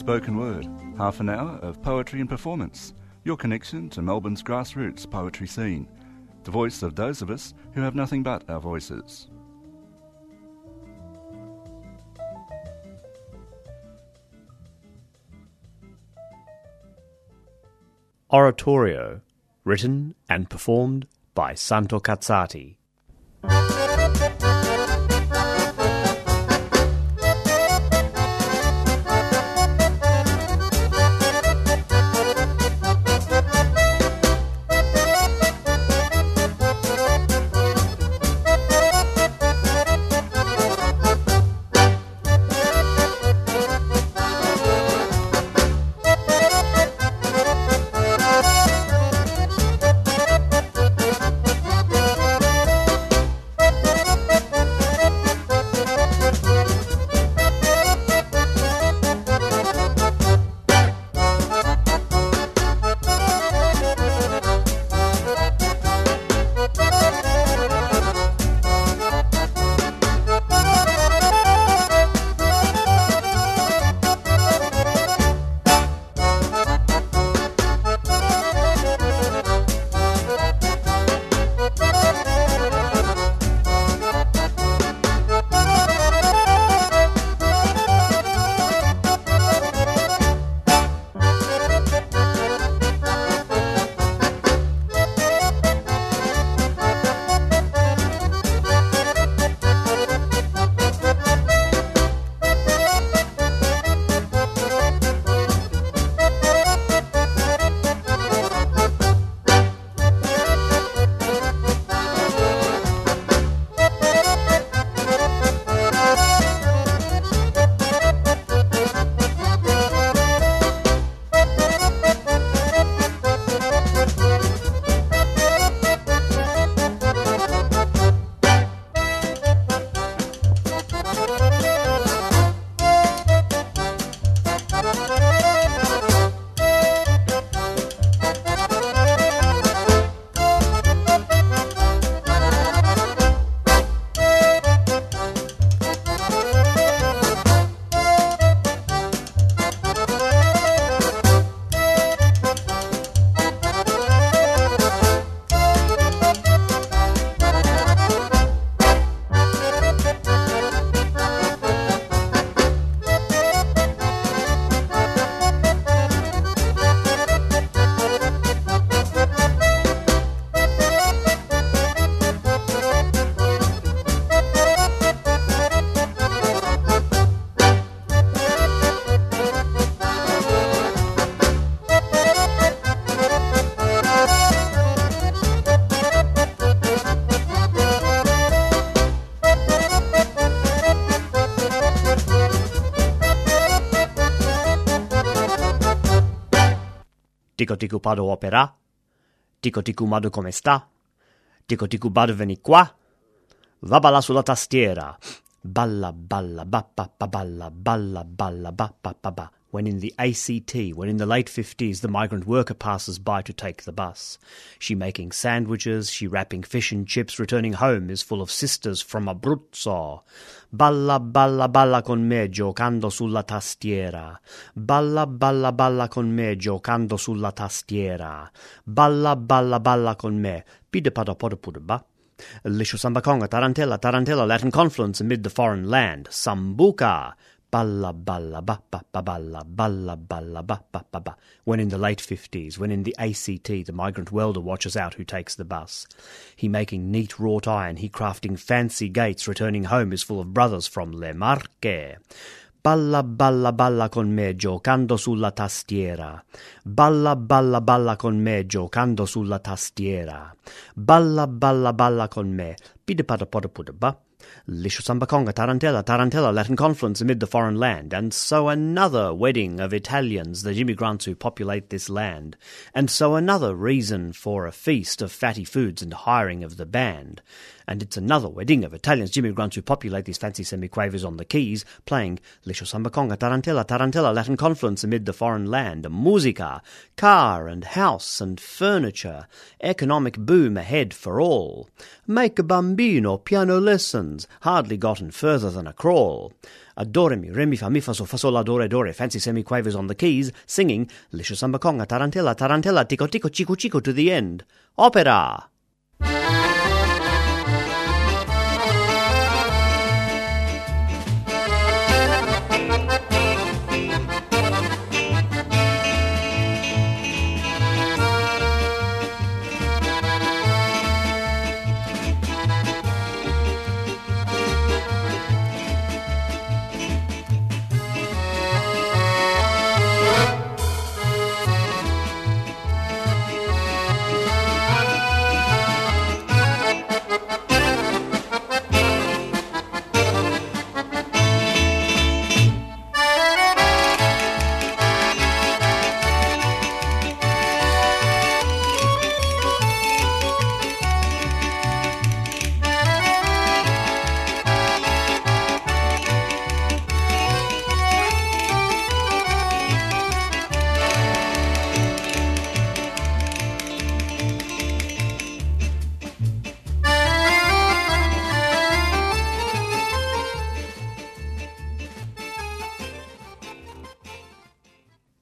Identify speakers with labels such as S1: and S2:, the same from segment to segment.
S1: spoken word, half an hour of poetry and performance, your connection to Melbourne's grassroots poetry scene, the voice of those of us who have nothing but our voices.
S2: Oratorio, written and performed by Santo Cazzati. Tico tico pado opera? Tico tico mado come sta? Tico tico bado veni qua? Va balla sulla tastiera. Balla balla ba pa pa balla balla balla ba pa pa ba. When in the ACT, when in the late 50s the migrant worker passes by to take the bus. She making sandwiches, she wrapping fish and chips, returning home is full of sisters from Abruzzo. Balla balla balla con me giocando sulla tastiera. Balla balla balla con me giocando sulla tastiera. Balla balla balla con me. Pida pada pada puda ba. Liscio Sambaconga, Tarantella, Tarantella, Latin confluence amid the foreign land. Sambuca. Balla balla ba ba ba balla balla balla ba ba ba ba. When in the late fifties, when in the ACT, the migrant welder watches out who takes the bus. He making neat wrought iron, he crafting fancy gates, returning home is full of brothers from Le Marche. Balla balla balla con me giocando sulla tastiera. Balla balla balla con me giocando sulla tastiera. Balla balla balla con me. Pida pada pada puda ba. Liscio Sambaconga, Tarantella, Tarantella, Latin confluence amid the foreign land, and so another wedding of Italians, the immigrants who populate this land, and so another reason for a feast of fatty foods and hiring of the band, and it's another wedding of Italians, immigrants who populate these fancy semiquavers on the keys, playing Liscio Sambaconga, Tarantella, Tarantella, Latin confluence amid the foreign land, a musica, car and house and furniture, economic boom ahead for all. Make a bambino piano lesson Hardly gotten further than a crawl. A do re mi, re mi fa mi fa so fa so la do re do re, fancy semi-quavers on the keys, singing Liscia samba conga, tarantella, tarantella, tico tico, chico chico to the end. Opera!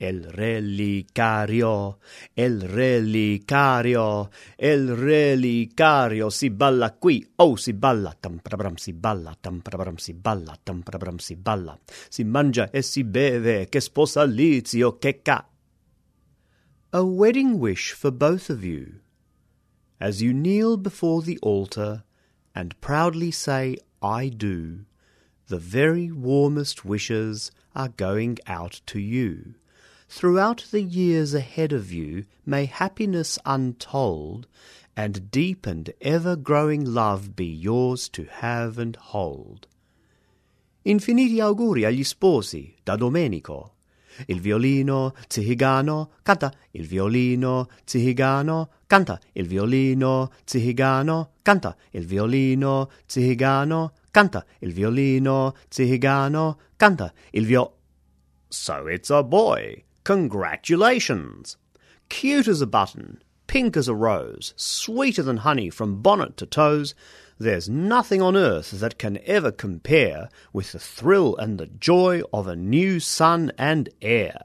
S2: El relicario, el relicario, el relicario si balla qui, oh si balla, tam prabram si balla, tam prabram si balla, tam prabram si balla, si mangia e si beve, che sposalizio, che ca. A wedding wish for both of you. As you kneel before the altar and proudly say, I do, the very warmest wishes are going out to you. Throughout the years ahead of you may happiness untold and deep and ever growing love be yours to have and hold. Infiniti auguri agli sposi da Domenico. Il violino tzigano canta, il violino tzigano canta, il violino tzigano canta, il violino tzigano canta, il violino tzigano canta, il vio. So it's a boy. Congratulations! Cute as a button, pink as a rose, sweeter than honey from bonnet to toes, there's nothing on earth that can ever compare with the thrill and the joy of a new son and heir.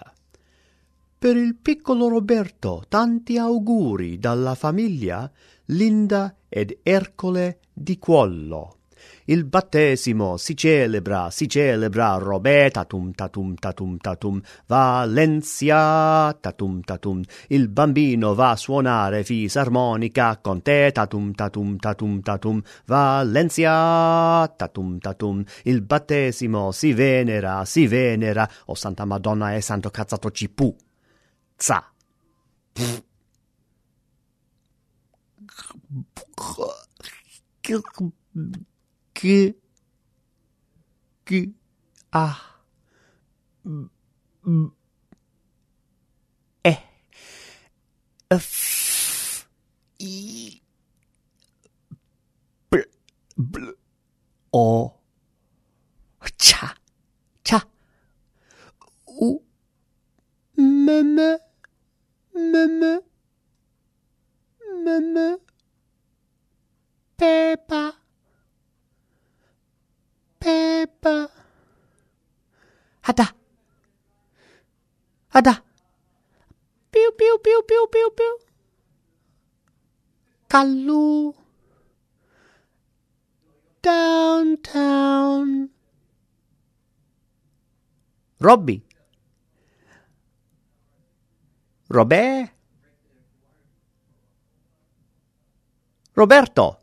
S2: Per il piccolo Roberto tanti auguri dalla famiglia Linda ed Ercole di Quollo. Il battesimo si celebra, si celebra Robè tatum tatum tatum tatum Valencia tatum tatum Il bambino va a suonare fisarmonica con te tatum tatum tatum tatum Valencia tatum tatum Il battesimo si venera, si venera O Santa Madonna e Santo Cazzato Cipù. Za G G A B E F I B B O Cha Cha U M M M M Peppa Peppa. Hada. Hada. Pew, pew, pew, pew, pew, pew. Kalu. Downtown. Robbie. Robert. Roberto.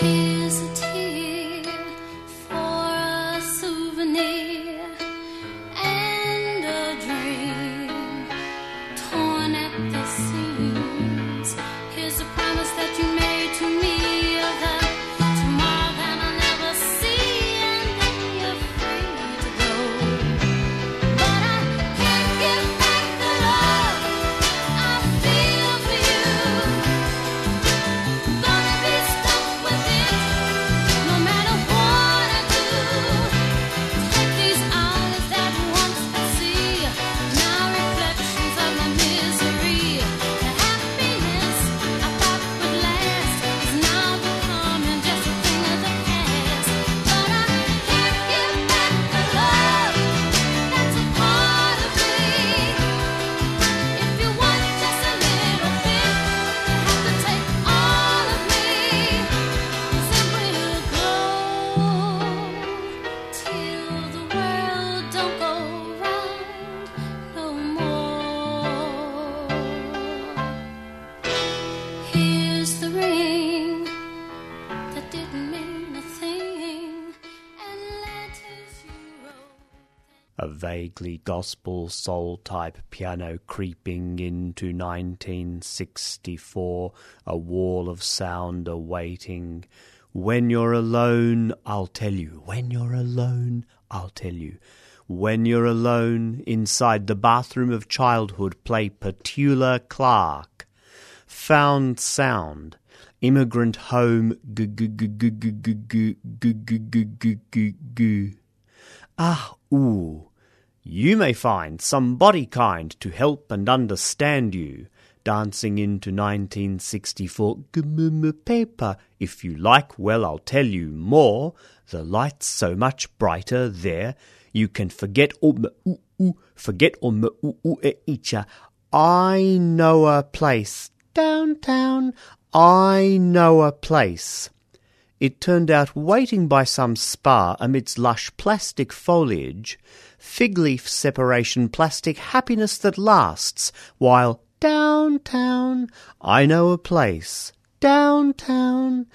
S3: Here's a
S2: vaguely gospel soul type piano creeping into 1964, a wall of sound awaiting. When you're alone, I'll tell you. When you're alone, I'll tell you. When you're alone, inside the bathroom of childhood, play Petula Clark. Found sound. Immigrant home. Ah, ooh. You may find somebody kind to help and understand you. Dancing into 1964. Gmm paper. If you like, well, I'll tell you more. The light's so much brighter there. You can forget all forget all. I know a place downtown. I know a place. It turned out waiting by some spa amidst lush plastic foliage, fig leaf separation plastic happiness that lasts, while downtown I know a place downtown,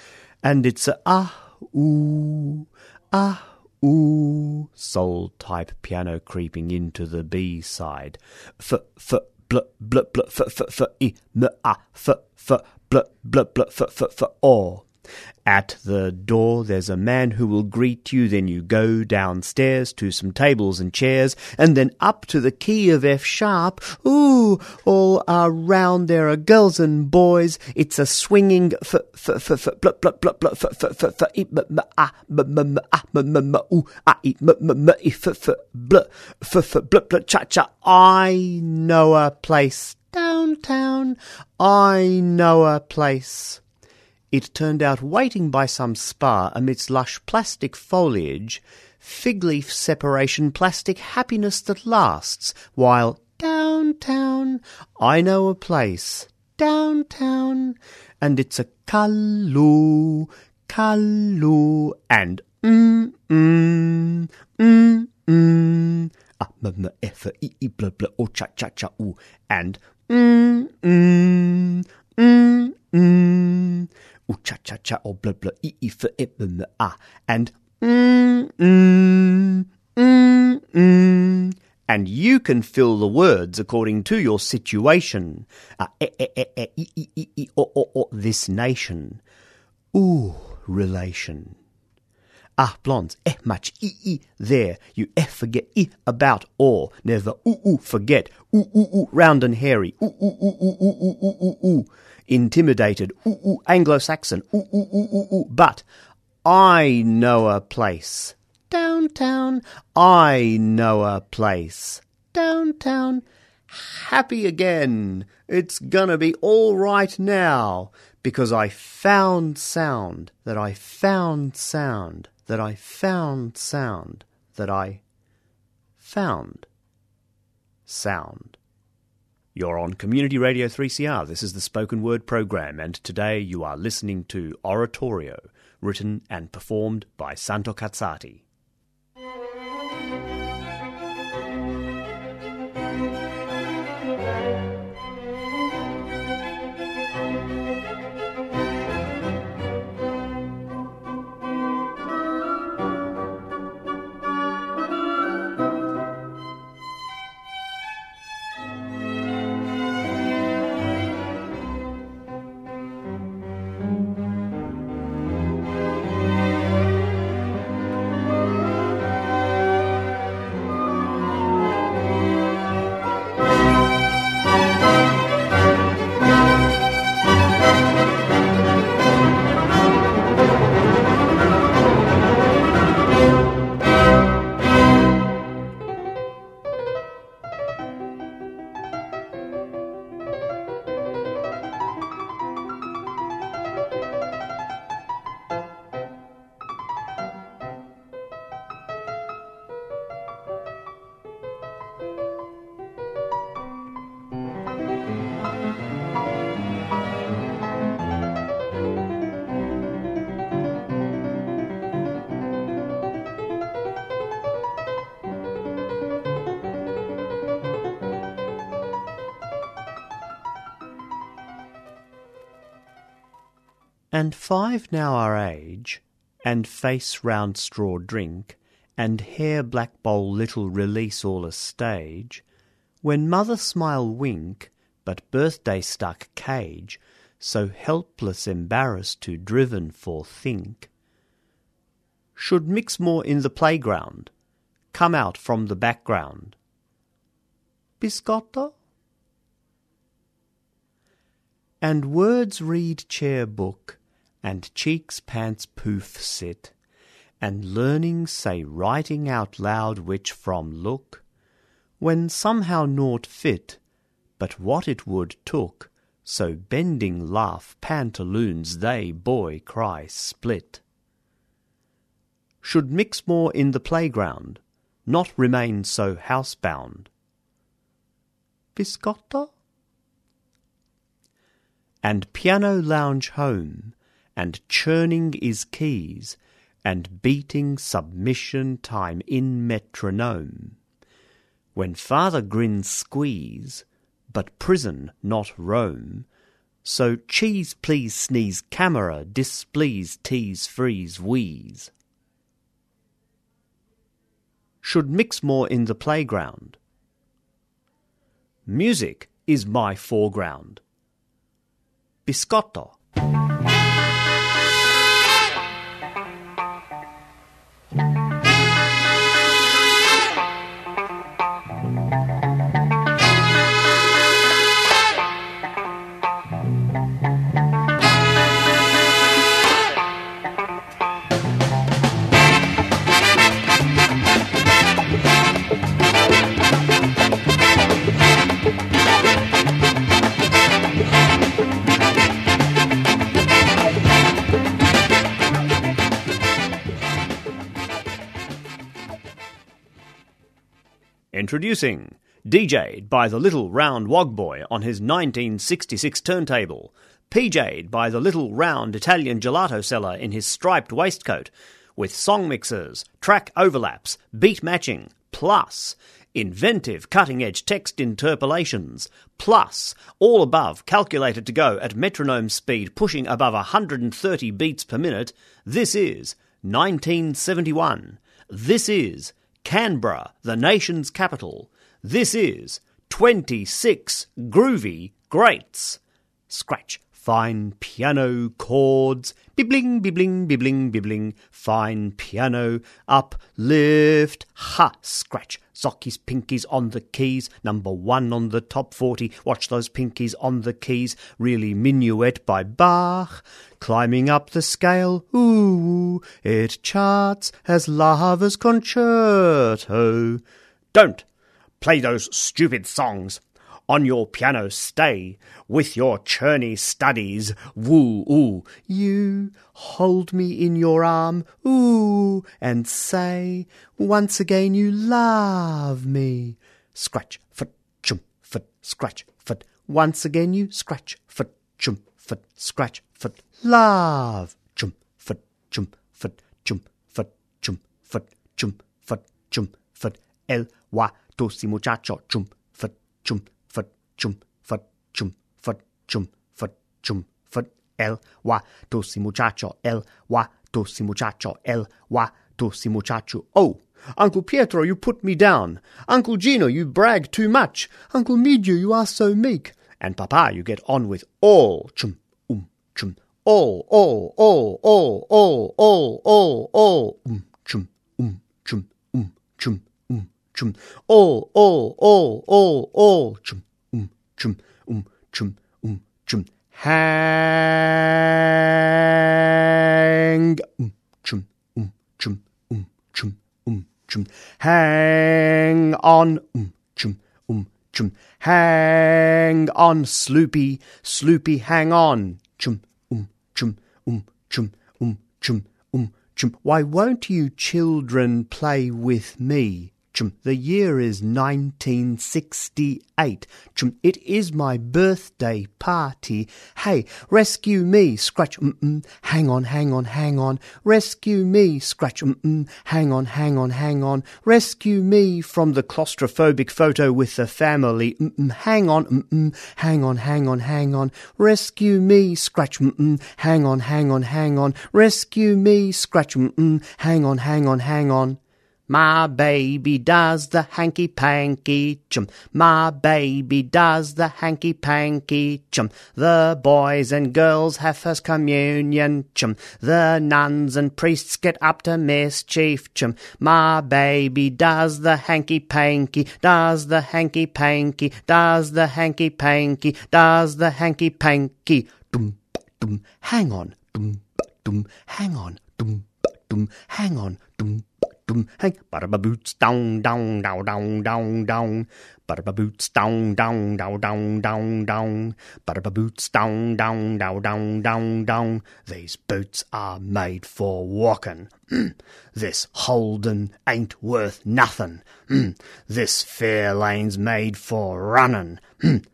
S2: and it's a ah ooh ah ooh soul type piano creeping into the B side. F f bl bl bl f f f e m a f f bl bl bl f f f o. At the door there's a man who will greet you, then you go downstairs to some tables and chairs, and then up to the key of F sharp. Ooh, all around there are girls and boys. It's a swinging f f f f bl bl bl bl f f f f e m m a m m m a m m m oo a m m m e f f bl f f bl bl cha cha. I know a place downtown. I know a place. It turned out waiting by some spa amidst lush plastic foliage, fig leaf separation plastic happiness that lasts, while downtown I know a place downtown, and it's a kalu, kalu, and mm mm mm mm ah m m f e e blah blah oh cha cha cha ooh and mm mm mm mm ooh cha cha oh blah blah e e f e b m ah and mm mm mm mm and you can fill the words according to your situation. This nation. Ooh, relation. Ah, blondes, eh, much e, e, there. You eh, forget e about or. Never ooh, ooh, forget. Ooh, ooh, ooh, round and hairy. Ooh, ooh, ooh, ooh, ooh, ooh, ooh, ooh. Intimidated. Ooh, ooh, Anglo-Saxon. Ooh, ooh, ooh, ooh, ooh. But I know a place. Downtown. I know a place. Downtown. Happy again. It's gonna be all right now. Because I found sound. That I found sound. That I found sound. That I found sound. You're on Community Radio 3CR. This is the spoken word program, and today you are listening to Oratorio, written and performed by Santo Cazzati. Five now our age, and face round straw drink, and hair black bowl little release all a stage, when mother smile wink, but birthday stuck cage, so helpless embarrassed to driven for think, should mix more in the playground, come out from the background. Biscotto? And words read chair book, and cheeks pants poof sit, and learning say writing out loud which from look, when somehow naught fit, but what it would took, so bending laugh pantaloons they boy cry split. Should mix more in the playground, not remain so housebound. Biscotta? And piano lounge home, and churning is keys, and beating submission time in metronome. When father grins squeeze, but prison not Rome, so cheese please sneeze camera displease tease freeze wheeze. Should mix more in the playground. Music is my foreground. Biscotto. Introducing DJ'd by the little round wog boy on his 1966 turntable, PJ'd by the little round Italian gelato seller in his striped waistcoat, with song mixers, track overlaps, beat matching, plus inventive cutting edge text interpolations, plus all above calculated to go at metronome speed pushing above 130 beats per minute, this is 1971. This is Canberra, the nation's capital. This is 26 groovy greats. Scratch fine piano chords, bibbling, bibbling, bibbling, bibbling, fine piano, up, lift, ha, scratch, Zocchi's pinkies on the keys, number one on the top 40, watch those pinkies on the keys, really minuet by Bach, climbing up the scale, ooh, it charts as Lover's concerto. Don't play those stupid songs on your piano stay with your churny studies. Woo oo. You hold me in your arm, ooh, and say once again you love me. Scratch, foot, chum, foot, scratch, foot. Once again you scratch, foot, chum, foot, scratch, foot. Love, chum, foot, chum, foot, chum, foot, chum, foot, chum, foot, chum, foot. El guatosi muchacho, chum, foot, chum, chum, foot, chum, foot, chum, foot, chum, foot. El guatosi muchacho, el guatosi muchacho, el guatosi muchacho. Oh! Uncle Pietro, you put me down. Uncle Gino, you brag too much. Uncle Medio, you are so meek. And Papa, you get on with all. Chum, um, chum. All, all, all, all, all, all, all, all. Um, chum, um, chum, um, chum, um, chum. All, all, all, all, all. Chum, um, chum, um, chum, um, chum. Hang. Um, chum, um, chum, um, chum, um, chum. Hang on. Um, chum, um, chum. Hang on, Sloopy, Sloopy, hang on. Chum, um, chum, um, chum, um, chum, um, chum. Why won't you children play with me? The year is 1968. Chum, it is my birthday party. Hey, rescue me, scratch, mm-mm, hang on, hang on, hang on. Rescue me, scratch, mm-mm, hang on, hang on, hang on. Rescue me from the claustrophobic photo with the family. Mm-mm, hang on, mm-mm, hang on, hang on, hang on. Rescue me, scratch, mm-mm, hang on, hang on, hang on. Rescue me, scratch, mm-mm, hang on, hang on, hang on. My baby does the hanky panky chum. My baby does the hanky panky chum. The boys and girls have first communion chum. The nuns and priests get up to mischief chum. My baby does the hanky panky, does the hanky panky, does the hanky panky, does the hanky panky. Dum, dum, hang on. Dum, dum, hang on. Dum, dum, hang on. Dum, dum, hang. Ba boots down, down, down, down, down, down. Ba boots down, down, down, down, down, down. Ba boots down, down, down, down, down, down. These boots are made for walking. Mm. This Holden ain't worth nothing. Mm. This Fairlane's made for running. Mm.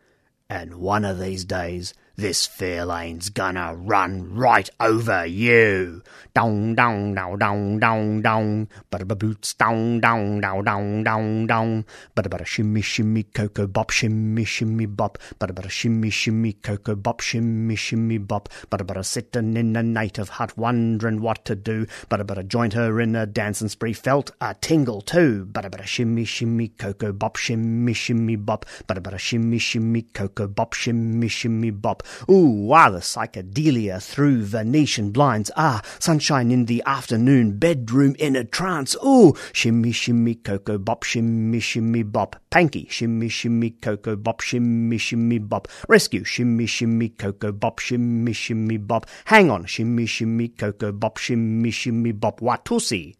S2: And one of these days, this Fairlane's gonna run right over you. Dong, dong, dong, dong, dong, dong. Bada boots, dong, dong, dong, dong, dong, dong. Bada bada shimmy, shimmy, cocoa bop, shimmy, shimmy bop. Bada bada shimmy, shimmy, cocoa bop, shimmy, shimmy bop. Bada bada sitting in a native hut, wondering what to do. Bada bada joined her in a dancing spree, felt a tingle too. Bada bada shimmy, shimmy, cocoa bop, shimmy, shimmy bop. Bada bada shimmy, shimmy, cocoa bop, shimmy, shimmy bop. Ooh, ah, the psychedelia through Venetian blinds. Ah, sunshine in the afternoon, bedroom in a trance. Ooh, shimmy, shimmy, cocoa bop, shimmy, shimmy bop. Panky, shimmy, shimmy, cocoa bop, shimmy, shimmy bop. Rescue, shimmy, shimmy, cocoa bop, shimmy, shimmy bop. Hang on, shimmy, shimmy, cocoa bop, shimmy, shimmy bop. Watusi.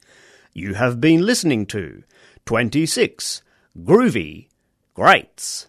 S2: You have been listening to 26 Groovy Greats.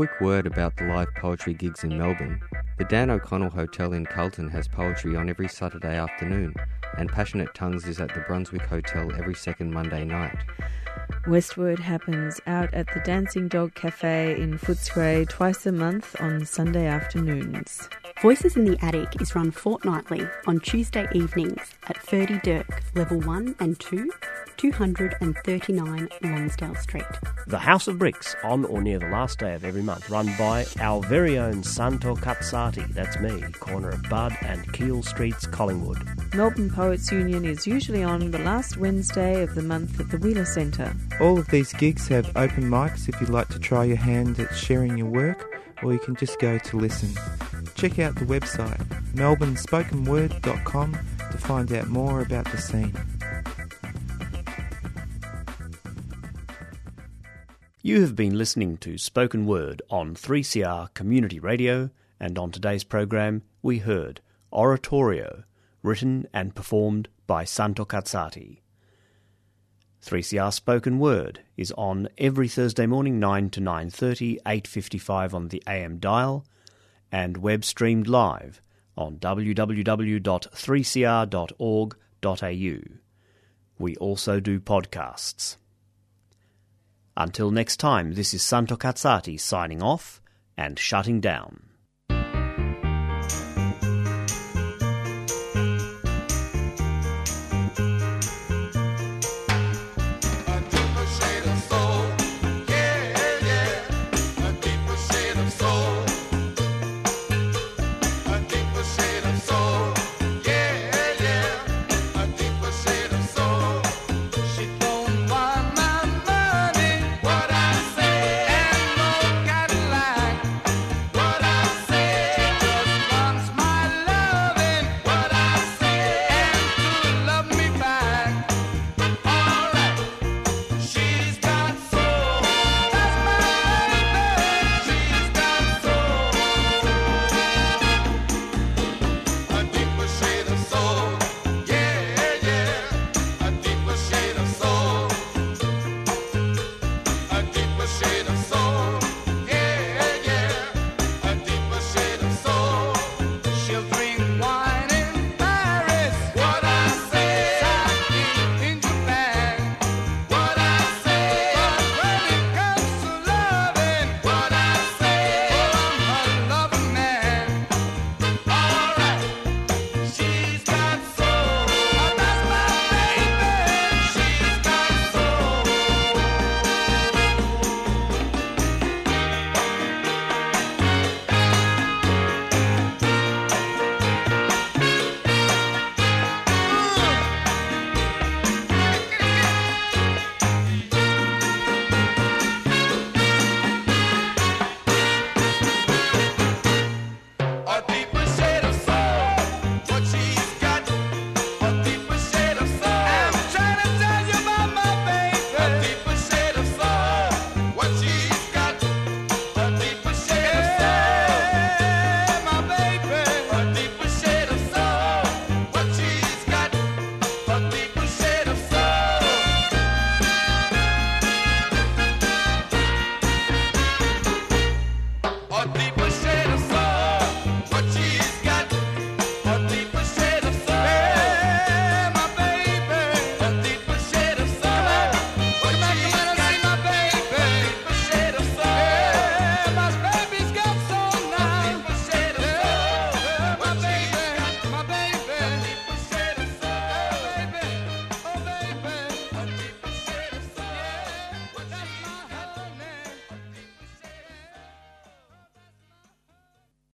S4: Quick word about the live poetry gigs in Melbourne. The Dan O'Connell Hotel in Carlton has poetry on every Saturday afternoon, and Passionate Tongues is at the Brunswick Hotel every second Monday night.
S5: Westward happens out at the Dancing Dog Cafe in Footscray twice a month on Sunday afternoons.
S6: Voices in the Attic is run fortnightly on Tuesday evenings at 30 Dirk, Level 1 and 2, 239 Lonsdale Street.
S2: The House of Bricks on or near the last day of every month, run by our very own Santo Cazzati, that's me, corner of Budd and Keele Streets, Collingwood.
S5: Melbourne Poets Union is usually on the last Wednesday of the month at the Wheeler Centre.
S7: All of these gigs have open mics if you'd like to try your hand at sharing your work, or you can just go to listen. Check out the website melbournespokenword.com to find out more about the scene.
S2: You have been listening to Spoken Word on 3CR Community Radio, and on today's program we heard Oratorio, written and performed by Santo Cazzati. 3CR Spoken Word is on every Thursday morning 9 to 9:30, 8:55 on the AM dial and web streamed live on www.3cr.org.au. We also do podcasts. Until next time, this is Santo Cazzati signing off and shutting down.